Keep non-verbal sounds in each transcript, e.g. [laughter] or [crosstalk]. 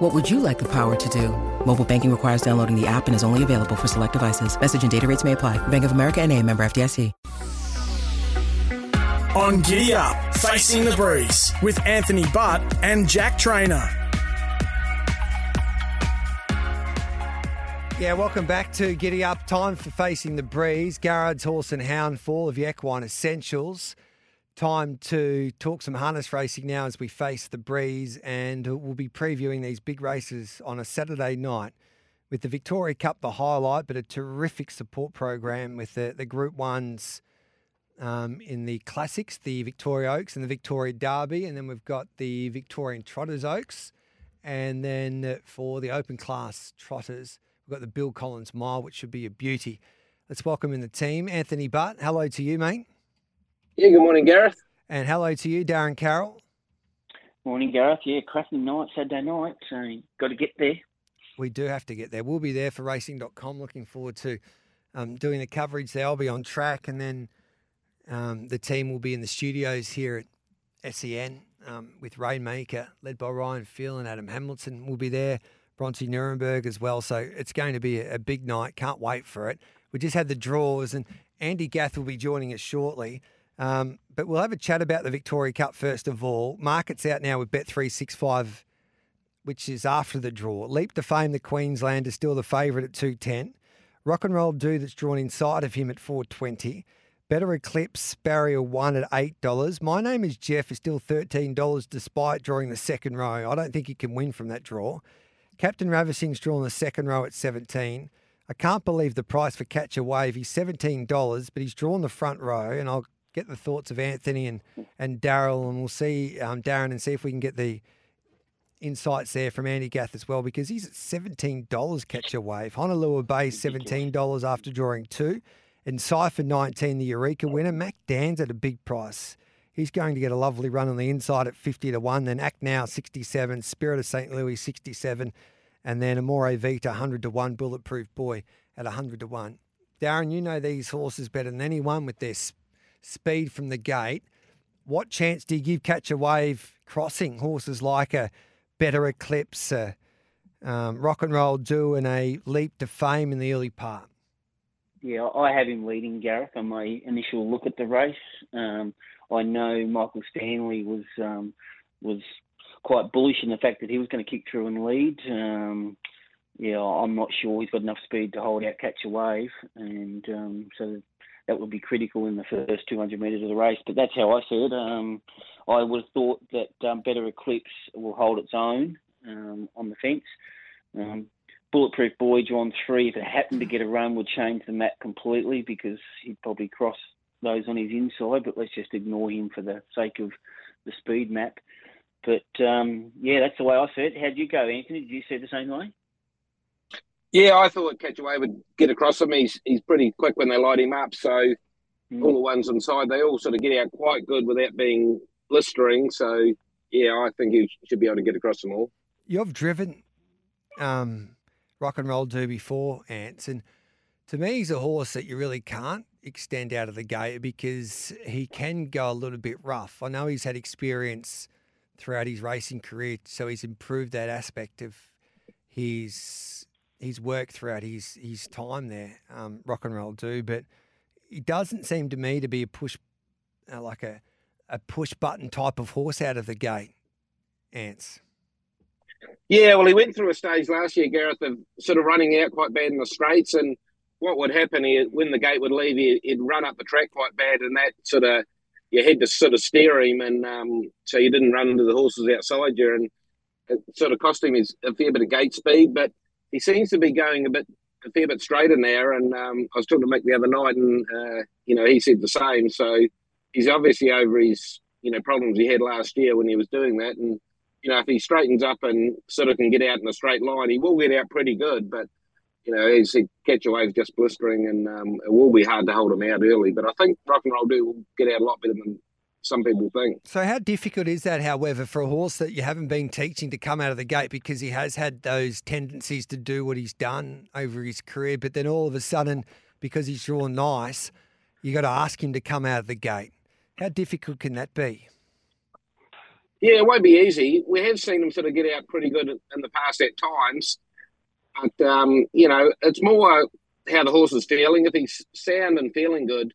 What would you like the power to do? Mobile banking requires downloading the app and is only available for select devices. Message and data rates may apply. Bank of America and a member FDIC. On Giddy Up, Facing the Breeze with Anthony Butt and Jack Trainer. Yeah, welcome back to Giddy Up. Time for Facing the Breeze. Garrard's Horse and Hound Fall of your equine essentials. Time to talk some harness racing now as we face the breeze, and we'll be previewing these big races on a Saturday night with the Victoria Cup, the highlight, but a terrific support program with the, the Group Ones um, in the Classics, the Victoria Oaks and the Victoria Derby, and then we've got the Victorian Trotters Oaks, and then for the Open Class Trotters, we've got the Bill Collins Mile, which should be a beauty. Let's welcome in the team, Anthony Butt. Hello to you, mate. Yeah, good morning, Gareth. And hello to you, Darren Carroll. Morning, Gareth. Yeah, cracking night, Saturday night. So got to get there. We do have to get there. We'll be there for racing.com. Looking forward to um, doing the coverage there. I'll be on track, and then um, the team will be in the studios here at SEN um, with Rainmaker, led by Ryan Phil and Adam Hamilton. will be there. Bronte Nuremberg as well. So it's going to be a, a big night. Can't wait for it. We just had the draws, and Andy Gath will be joining us shortly. Um, but we'll have a chat about the Victoria Cup first of all. Markets out now with Bet365, which is after the draw. Leap to Fame, the Queensland, is still the favourite at 210. Rock and Roll Do that's drawn inside of him at 420. Better Eclipse, barrier one at $8. My name is Jeff, is still $13 despite drawing the second row. I don't think he can win from that draw. Captain Ravishing's drawn the second row at 17. I can't believe the price for Catch a Wave. He's $17, but he's drawn the front row, and I'll get the thoughts of Anthony and, and Daryl, and we'll see um, Darren and see if we can get the insights there from Andy Gath as well, because he's at $17 catch a wave. Honolulu Bay, $17 after drawing two. And Cypher 19, the Eureka winner. Mac Dan's at a big price. He's going to get a lovely run on the inside at 50 to 1. Then Act Now, 67. Spirit of St. Louis, 67. And then Amore Vita, 100 to 1. Bulletproof Boy at 100 to 1. Darren, you know these horses better than anyone with their speed from the gate. What chance do you give Catch a Wave crossing horses like a Better Eclipse, um, Rock and Roll Do, and a Leap to Fame in the early part? Yeah, I have him leading Gareth on my initial look at the race. Um, I know Michael Stanley was um, was quite bullish in the fact that he was going to kick through and lead. Um, yeah, I'm not sure he's got enough speed to hold out catch a wave, and um, so that would be critical in the first 200 metres of the race. But that's how I see it. Um, I would have thought that um, Better Eclipse will hold its own um, on the fence. Um, Bulletproof Boy drawn three. If it happened to get a run, would change the map completely because he'd probably cross those on his inside. But let's just ignore him for the sake of the speed map. But um, yeah, that's the way I see it. How'd you go, Anthony? Did you see it the same way? Yeah, I thought Catch a Wave would get across him. He's he's pretty quick when they light him up. So mm. all the ones inside, they all sort of get out quite good without being blistering. So yeah, I think he should be able to get across them all. You've driven um, rock and roll do before, Ants, and to me, he's a horse that you really can't extend out of the gate because he can go a little bit rough. I know he's had experience throughout his racing career, so he's improved that aspect of his his work throughout his his time there, um, rock and roll do, but he doesn't seem to me to be a push uh, like a a push button type of horse out of the gate. Ants. Yeah, well, he went through a stage last year, Gareth, of sort of running out quite bad in the straights, and what would happen he, when the gate would leave, he, would run up the track quite bad, and that sort of you had to sort of steer him, and um, so you didn't run into the horses outside you, and it sort of cost him his a fair bit of gate speed, but he seems to be going a bit a fair bit straighter now. And um, I was talking to Mick the other night, and uh, you know he said the same. So he's obviously over his you know problems he had last year when he was doing that. And you know if he straightens up and sort of can get out in a straight line, he will get out pretty good. But you know, as he catch a wave just blistering, and um, it will be hard to hold him out early. But I think Rock and Roll Do will get out a lot better than some people think. So, how difficult is that, however, for a horse that you haven't been teaching to come out of the gate because he has had those tendencies to do what he's done over his career, but then all of a sudden, because he's drawn nice, you got to ask him to come out of the gate. How difficult can that be? Yeah, it won't be easy. We have seen him sort of get out pretty good in the past at times, but um, you know, it's more how the horse is feeling. If he's sound and feeling good,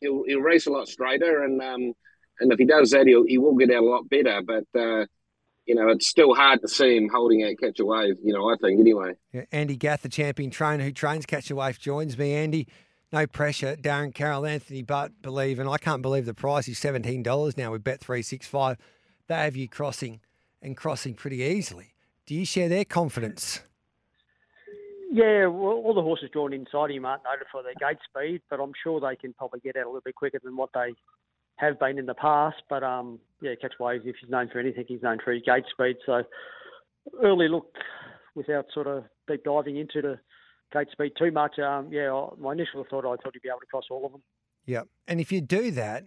he'll, he'll race a lot straighter, and um, and if he does that, he'll, he will get out a lot better. But uh, you know, it's still hard to see him holding out Catch a Wave. You know, I think anyway. Yeah, Andy Gath, the champion trainer who trains Catch a Wave, joins me. Andy, no pressure. Darren Carroll, Anthony Butt believe, and I can't believe the price is seventeen dollars now with Bet three six five they have you crossing and crossing pretty easily. Do you share their confidence? Yeah, well, all the horses drawn inside him aren't noted for their gate speed, but I'm sure they can probably get out a little bit quicker than what they have been in the past. But um, yeah, catch waves. If he's known for anything, he's known for his gate speed. So early look, without sort of deep diving into the gate speed too much. Um, yeah, my initial thought I thought he'd be able to cross all of them. Yeah, and if you do that,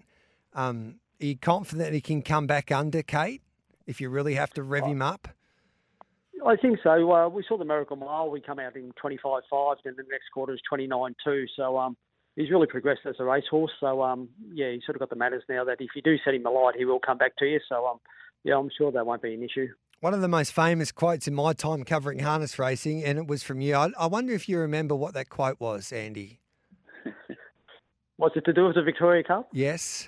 um, are you confident he can come back under Kate if you really have to rev him up? I think so. Uh, we saw the Miracle Mile. We come out in 25.5, then the next quarter is 29.2. So um, he's really progressed as a racehorse. So um, yeah, he's sort of got the matters now that if you do set him alight, he will come back to you. So um, yeah, I'm sure that won't be an issue. One of the most famous quotes in my time covering harness racing, and it was from you. I, I wonder if you remember what that quote was, Andy. [laughs] was it to do with the Victoria Cup? Yes.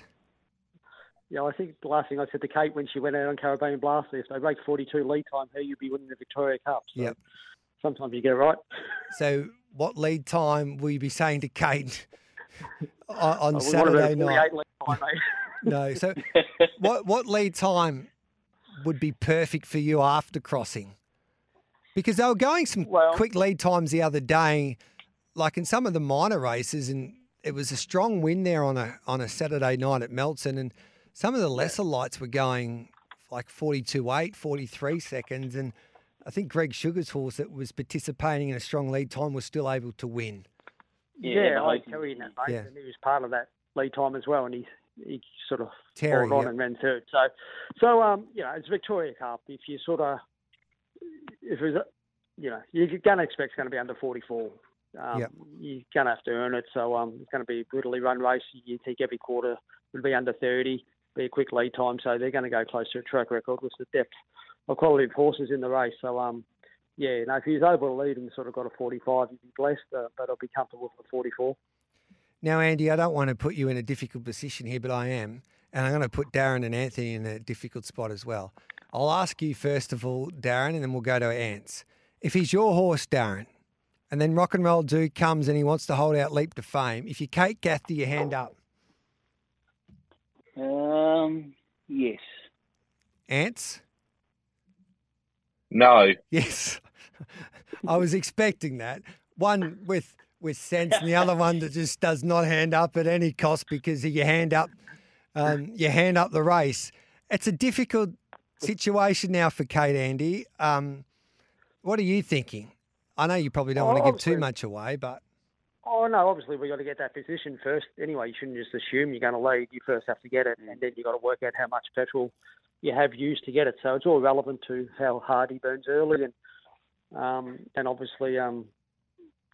Yeah, I think the last thing I said to Kate when she went out on Caribbean Blast, if they break 42 lead time, here you'd be winning the Victoria Cup. So yep. Sometimes you get it right. [laughs] So, what lead time will you be saying to Kate [laughs] on, on Saturday night? Time, [laughs] no. So, what what lead time would be perfect for you after crossing? Because they were going some well, quick lead times the other day, like in some of the minor races, and it was a strong win there on a on a Saturday night at Melton, and some of the lesser lights were going like 42 8, 43 seconds. And I think Greg Sugar's horse that was participating in a strong lead time was still able to win. Yeah, yeah I carried that race, yeah. and he was part of that lead time as well. And he he sort of Terry, on yep. and ran third. So, so um, you know, it's Victoria Cup. If you sort of, if it's, you know, you're going to expect it's going to be under 44. Um, yep. You're going to have to earn it. So um, it's going to be a brutally run race. You think every quarter would be under 30 be a quick lead time, so they're going to go close to a track record with the depth of quality of horses in the race. So, um, yeah, you know, if he's able to lead and sort of got a 45, he'd be blessed, uh, but I'll be comfortable with a 44. Now, Andy, I don't want to put you in a difficult position here, but I am. And I'm going to put Darren and Anthony in a difficult spot as well. I'll ask you first of all, Darren, and then we'll go to Ants. If he's your horse, Darren, and then Rock and Roll Do comes and he wants to hold out Leap to Fame, if you Kate Gath, do your hand up? Um, yes. Ants? No. [laughs] Yes. I was expecting that. One with with sense, and the other one that just does not hand up at any cost because you hand up, um, you hand up the race. It's a difficult situation now for Kate Andy. Um, what are you thinking? I know you probably don't want to give too much away, but Oh no, obviously we got to get that position first. Anyway, you shouldn't just assume you're going to lead. You first have to get it, and then you got to work out how much petrol you have used to get it. So it's all relevant to how hard he burns early, and um, and obviously, um,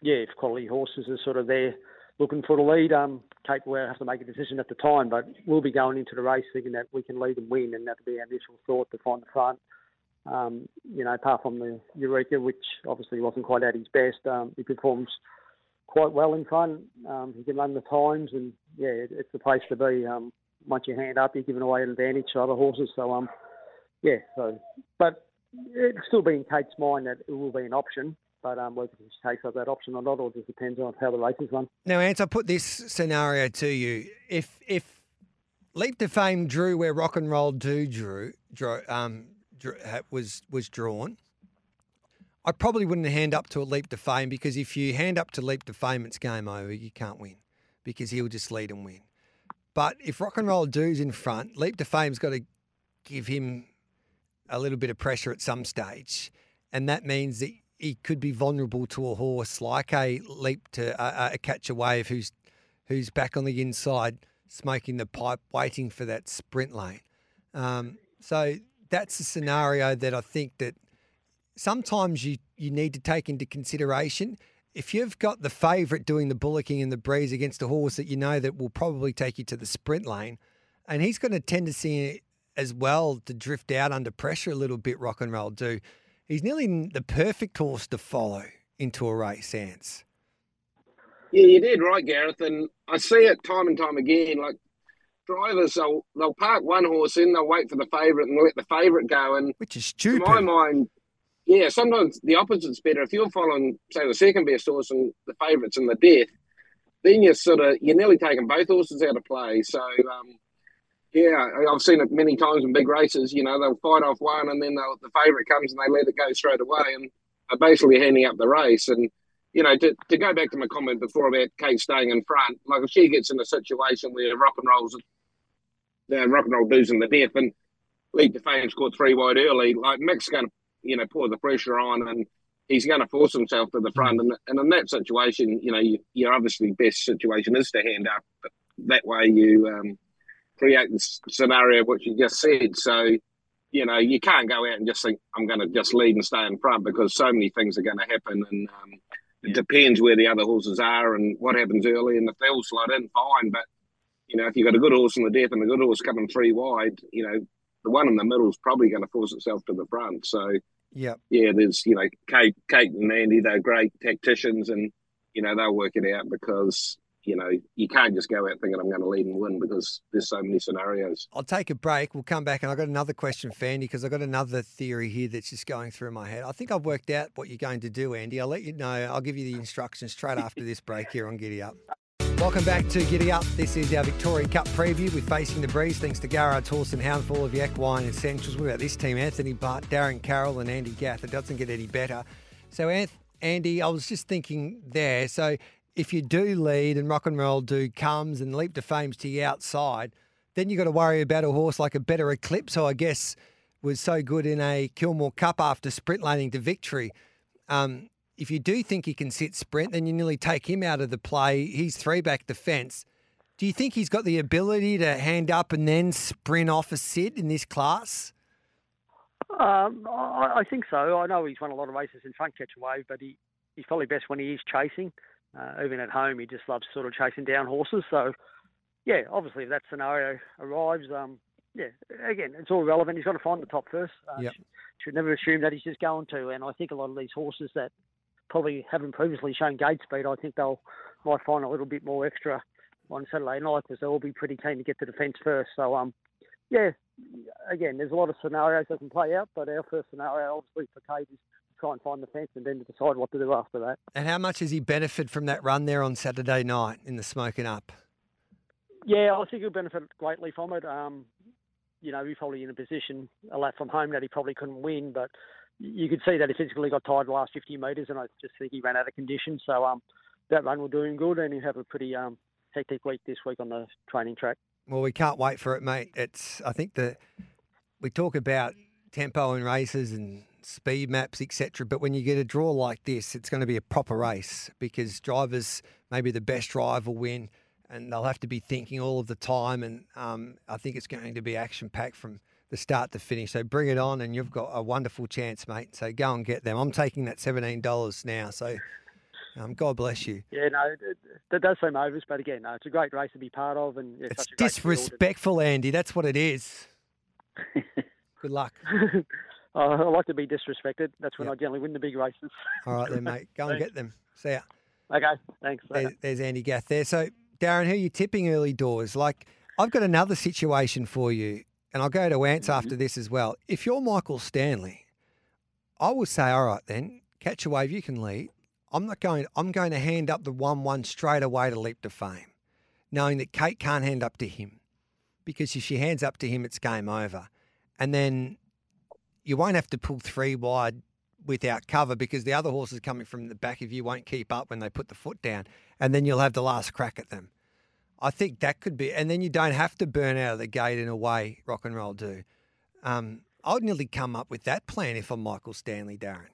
yeah, if quality horses are sort of there looking for the lead, um, Kate will have to make a decision at the time. But we'll be going into the race thinking that we can lead and win, and that'll be our initial thought to find the front. Um, you know, apart from the Eureka, which obviously wasn't quite at his best, um, he performs quite well in front. Um, he can run the times, and yeah, it, it's the place to be. Um, once you hand up, you're giving away an advantage to other horses. So um, yeah. So, but it's still be in Kate's mind that it will be an option. But um, whether she takes up that option or not, or just depends on how the race is run. Now, Ant, I put this scenario to you: if if Leap to Fame drew where Rock and Roll Do drew, drew um, was was drawn, I probably wouldn't hand up to a leap to fame because if you hand up to leap to fame, it's game over. You can't win because he'll just lead and win. But if rock and roll do's in front, leap to fame's got to give him a little bit of pressure at some stage, and that means that he could be vulnerable to a horse like a leap to uh, a catch a wave who's who's back on the inside smoking the pipe, waiting for that sprint lane. Um, so that's a scenario that I think that sometimes you you need to take into consideration. If you've got the favourite doing the bullocking and the breeze against a horse that you know that will probably take you to the sprint lane, and he's got a tendency as well to drift out under pressure a little bit, rock and roll do. He's nearly the perfect horse to follow into a race, Ants. Yeah, you did right, Gareth, and I see it time and time again. Like drivers, they'll they'll park one horse in, they'll wait for the favourite and let the favourite go, and which is stupid. To my mind, yeah, sometimes the opposite's better. If you're following, say, the second best horse and the favourites in the death, then you're sort of you're nearly taking both horses out of play. So. Um, yeah, I've seen it many times in big races. You know, they'll fight off one, and then the favourite comes and they let it go straight away, and are basically handing up the race. And you know, to, to go back to my comment before about Kate staying in front, like if she gets in a situation where rock and rolls, the rock and roll do's in the death, and Leap to Fame scored three wide early, like Mick's going to, you know, pour the pressure on, and he's going to force himself to the front. And, and in that situation, you know, you, your obviously best situation is to hand up. But that way, you um, create the scenario of what you just said. So, you know, you can't go out and just think, I'm going to just lead and stay in front because so many things are going to happen. And um, it depends where the other horses are and what happens early. And if they all slide in, fine. But, you know, if you've got a good horse in the death and a good horse coming three wide, you know, the one in the middle is probably going to force itself to the front. So, yeah, yeah, there's, you know, Kate, Kate and Andy, they're great tacticians and, you know, they'll work it out because you know, you can't just go out thinking I'm going to lead and win because there's so many scenarios. I'll take a break. We'll come back, and I've got another question for Andy because I've got another theory here that's just going through my head. I think I've worked out what you're going to do, Andy. I'll let you know. I'll give you the instructions straight after this break here on Giddy Up. Welcome back to Giddy Up. This is our Victoria Cup preview with Facing the Breeze. Thanks to Hound for all of the equine essentials. What about this team? Anthony Butt, Darren Carroll, and Andy Gath. It doesn't get any better. So, Andy, I was just thinking there. So, if you do lead and rock and roll do comes and leap to fame's to the outside, then you've got to worry about a horse like a better eclipse, who I guess was so good in a Kilmore Cup after sprint laning to victory. Um, if you do think he can sit sprint, then you nearly take him out of the play. He's three back defence. Do you think he's got the ability to hand up and then sprint off a sit in this class? Um, I, I, think so. I know he's won a lot of races in front catch wave, but he, he's probably best when he is chasing. Uh, even at home, he just loves sort of chasing down horses. So, yeah, obviously, if that scenario arrives, um, yeah, again, it's all relevant. He's got to find the top first. Uh, yep. should, should never assume that he's just going to. And I think a lot of these horses that probably haven't previously shown gate speed, I think they'll might find a little bit more extra on Saturday night because they'll all be pretty keen to get to the fence first. So, um, yeah, again, there's a lot of scenarios that can play out, but our first scenario, obviously, for Kate is try and find the fence and then to decide what to do after that. And how much has he benefited from that run there on Saturday night in the smoking up? Yeah, I think he'll benefit greatly from it. Um, you know, he's probably in a position a lap from home that he probably couldn't win, but you could see that he physically got tired the last 50 metres, and I just think he ran out of condition. So um, that run will do him good, and he'll have a pretty um, hectic week this week on the training track. Well, we can't wait for it, mate. It's I think that we talk about tempo in races and speed maps, etc. But when you get a draw like this, it's going to be a proper race because drivers, maybe the best driver will win, and they'll have to be thinking all of the time. And um, I think it's going to be action packed from the start to finish. So bring it on, and you've got a wonderful chance, mate. So go and get them. I'm taking that seventeen dollars now. So. Um, God bless you. Yeah, no, that does seem overs, but again, no, it's a great race to be part of, and yeah, it's disrespectful, Andy. That's what it is. [laughs] Good luck. Uh, [laughs] I like to be disrespected. That's when yep. I generally win the big races. All right then, mate. Go and get them. See ya. Okay, thanks. There's, there's Andy Gath there. So, Darren, who are you tipping early doors? Like, I've got another situation for you, and I'll go to Ants mm-hmm. after this as well. If you're Michael Stanley, I will say, all right then, catch a wave, you can lead. I'm not going. I'm going to hand up the one-one straight away to leap to fame, knowing that Kate can't hand up to him, because if she hands up to him, it's game over. And then you won't have to pull three wide without cover because the other horses coming from the back of you won't keep up when they put the foot down, and then you'll have the last crack at them. I think that could be, and then you don't have to burn out of the gate in a way rock and roll do. Um, I'd nearly come up with that plan if I'm Michael Stanley, Darren.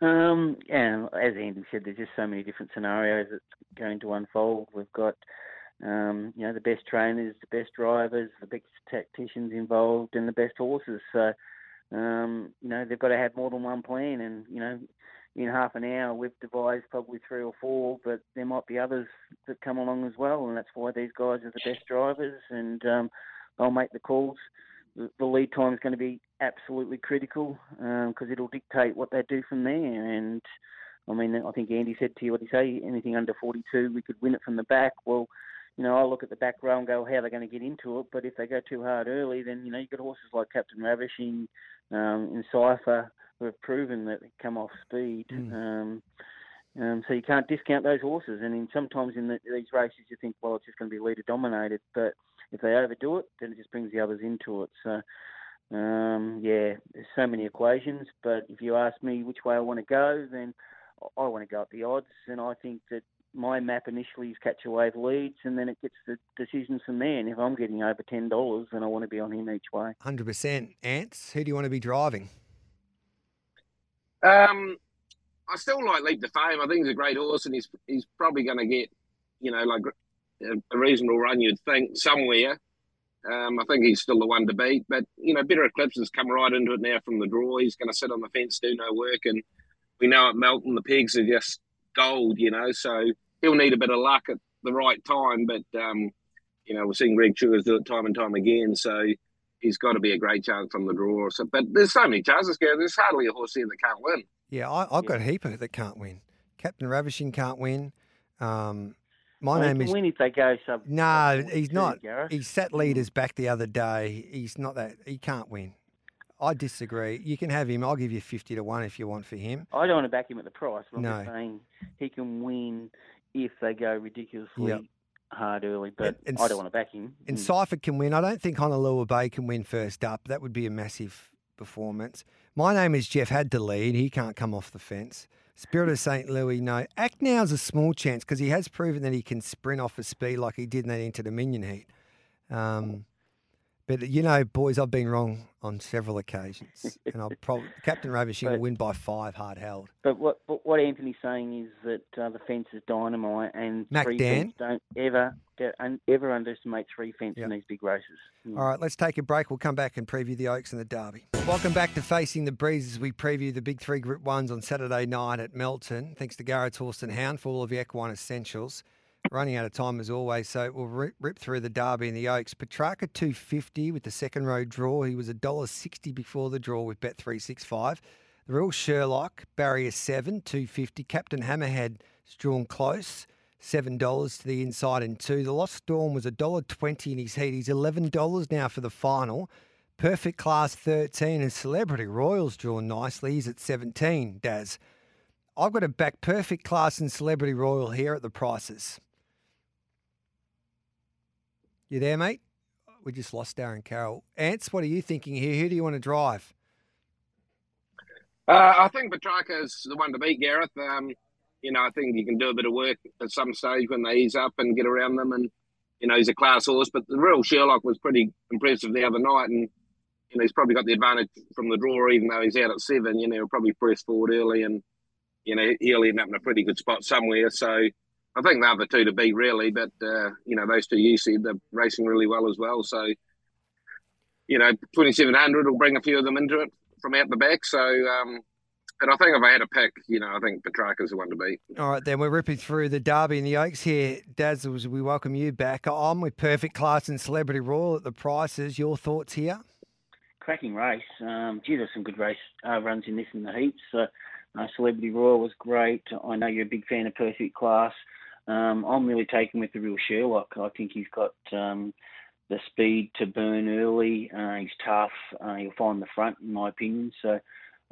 Um, yeah, as Andy said, there's just so many different scenarios that's going to unfold. We've got, um, you know, the best trainers, the best drivers, the best tacticians involved, and the best horses. So, um, you know, they've got to have more than one plan. And you know, in half an hour, we've devised probably three or four, but there might be others that come along as well, and that's why these guys are the best drivers, and um, they'll make the calls the lead time is going to be absolutely critical because um, it'll dictate what they do from there. And I mean, I think Andy said to you, what he say? Anything under 42, we could win it from the back. Well, you know, I look at the back row and go, how they're they going to get into it? But if they go too hard early, then, you know, you've got horses like Captain Ravishing um, and Cypher have proven that they come off speed. Mm. Um, um, so you can't discount those horses. And in, sometimes in the, these races, you think, well, it's just going to be leader dominated. But if they overdo it, then it just brings the others into it. So, um, yeah, there's so many equations. But if you ask me which way I want to go, then I want to go at the odds. And I think that my map initially is catch a wave leads, and then it gets the decisions from there. And if I'm getting over ten dollars, then I want to be on him each way. Hundred percent. Ants, who do you want to be driving? Um, I still like Leap to Fame. I think he's a great horse, and he's he's probably going to get, you know, like a, reasonable run, you'd think, somewhere. Um, I think he's still the one to beat. But, you know, Better Eclipse has come right into it now from the draw. He's going to sit on the fence, do no work. And we know at Melton, the pegs are just gold, you know. So he'll need a bit of luck at the right time. But, um, you know, we're seeing Greg Sugars do it time and time again. So he's got to be a great chance from the draw. So, but there's so many chances, Gary. There's hardly a horse here that can't win. Yeah, I, have got a heap that can't win. Captain Ravishing can't win. Um, my well, name is. Win if they go sub. No, he's not. Gareth. He sat leaders back the other day. He's not that. He can't win. I disagree. You can have him. I'll give you fifty to one if you want for him. I don't want to back him at the price. But I'm no. just saying he can win if they go ridiculously yep. Hard early. But and, and, I don't want to back him. And mm. Cypher can win. I don't think Honolulu Bay can win first up. That would be a massive performance. My name is Jeff. Had to lead. He can't come off the fence. Spirit of St. Louis, no. Act Now's a small chance because he has proven that he can sprint off a speed like he did in that Inter Dominion heat. Um, but you know, boys, I've been wrong on several occasions, [laughs] and I'll probably Captain Ravishing will win by five, hard held. But what but what Anthony's saying is that uh, the fence is dynamite, and Mac three Dan. don't ever ever underestimate three fence yep. in these big races. Mm. All right, let's take a break. We'll come back and preview the Oaks and the Derby. Welcome back to Facing the Breeze as we preview the big three Group Ones on Saturday night at Melton. Thanks to Garrard's Horse and Hound for all of the equine essentials running out of time as always, so we'll rip, rip through the Derby and the Oaks. Petrarca two fifty with the second row draw. He was a dollar sixty before the draw with Bet three six five. The real Sherlock barrier seven two fifty. Captain Hammerhead drawn close. Seven dollars to the inside and two. The Lost Storm was a dollar twenty in his heat. He's eleven dollars now for the final. Perfect Class thirteen and Celebrity Royals drawn nicely. He's at seventeen. Daz, I've got a back Perfect Class and Celebrity Royal here at the prices. You there, mate? We just lost Darren Carroll. Ants, what are you thinking here? Who do you want to drive? Uh, I think Petrarca is the one to beat, Gareth. Um, you know, I think you can do a bit of work at some stage when they ease up and get around them. And, you know, he's a class horse. But the real Sherlock was pretty impressive the other night. And, you know, he's probably got the advantage from the draw, even though he's out at seven. You know, he'll probably press forward early and, you know, he'll end up in a pretty good spot somewhere. So, I think they're the two to beat, really. But uh, you know, those two you see they're racing really well as well. So you know, twenty seven hundred will bring a few of them into it from out the back. So. Um, but I think if I had a pick, you know, I think Petrarca's the one to beat. All right, then we're ripping through the Derby and the Oaks here. Dazzles, we welcome you back. I'm with Perfect Class and Celebrity Royal at the prices. Your thoughts here? Cracking race. Um, gee, there's some good race uh, runs in this in the heats. So, uh, Celebrity Royal was great. I know you're a big fan of Perfect Class. Um, I'm really taken with the real Sherlock. I think he's got um, the speed to burn early. Uh, he's tough. Uh, he'll find the front, in my opinion. So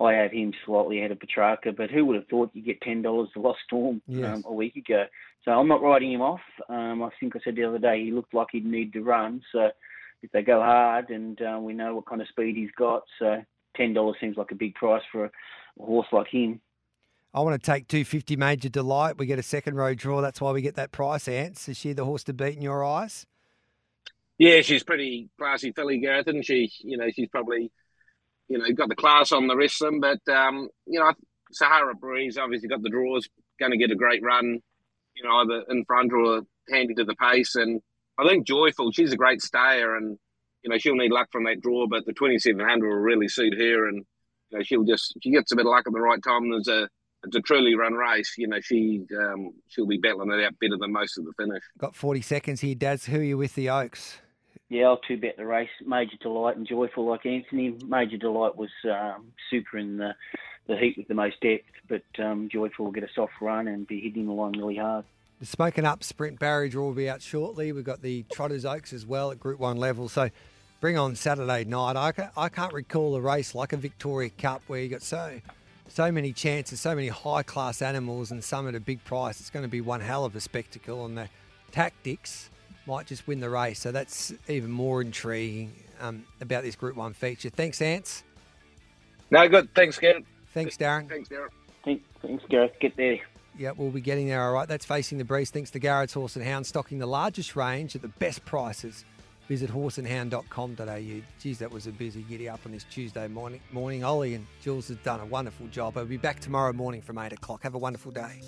I have him slightly ahead of Petrarca. But who would have thought you'd get ten dollars to Lost Storm yes. um, a week ago? So I'm not writing him off. Um, I think I said the other day he looked like he'd need to run. So if they go hard, and uh, we know what kind of speed he's got, so ten dollars seems like a big price for a horse like him. I want to take 250 Major Delight. We get a second row draw. That's why we get that price, Ants. Is she the horse to beat in your eyes? Yeah, she's pretty classy filly, Gareth, isn't she? You know, she's probably, you know, got the class on the rest of them. But, um, you know, Sahara Breeze obviously got the draws, going to get a great run, you know, either in front or handy to the pace. And I think Joyful, she's a great stayer, and you know she'll need luck from that draw, but the 2700 will really suit her, and you know she'll just she gets a bit of luck at the right time. There's a it's a truly run race. You know she um, she'll be battling it out better than most of the finish. Got 40 seconds here, Daz. Who are you with the Oaks? Yeah, I'll two bet the race. Major Delight and Joyful like Anthony. Major Delight was um, super in the, the heat with the most depth, but um, Joyful will get a soft run and be hitting the line really hard. The Smoking Up Sprint Barrier draw will be out shortly. We've got the Trotters Oaks as well at Group 1 level. So bring on Saturday night. I, I can't recall a race like a Victoria Cup where you got so so many chances, so many high class animals, and some at a big price. It's going to be one hell of a spectacle, and the tactics might just win the race. So that's even more intriguing um, about this Group 1 feature. Thanks, Ants. No, good. Thanks, Gareth. Thanks, Darren. Thanks, Darren. Thanks, thanks Gareth. Get there. Yeah, we'll be getting there all right. That's Facing the Breeze. Thanks to Garrard's Horse and Hound, stocking the largest range at the best prices. Visit horseandhound.com.au. Geez, that was a busy giddy up on this Tuesday morning. Morning, Ollie and Jules has done a wonderful job. I'll be back tomorrow morning from 8 o'clock. Have a wonderful day.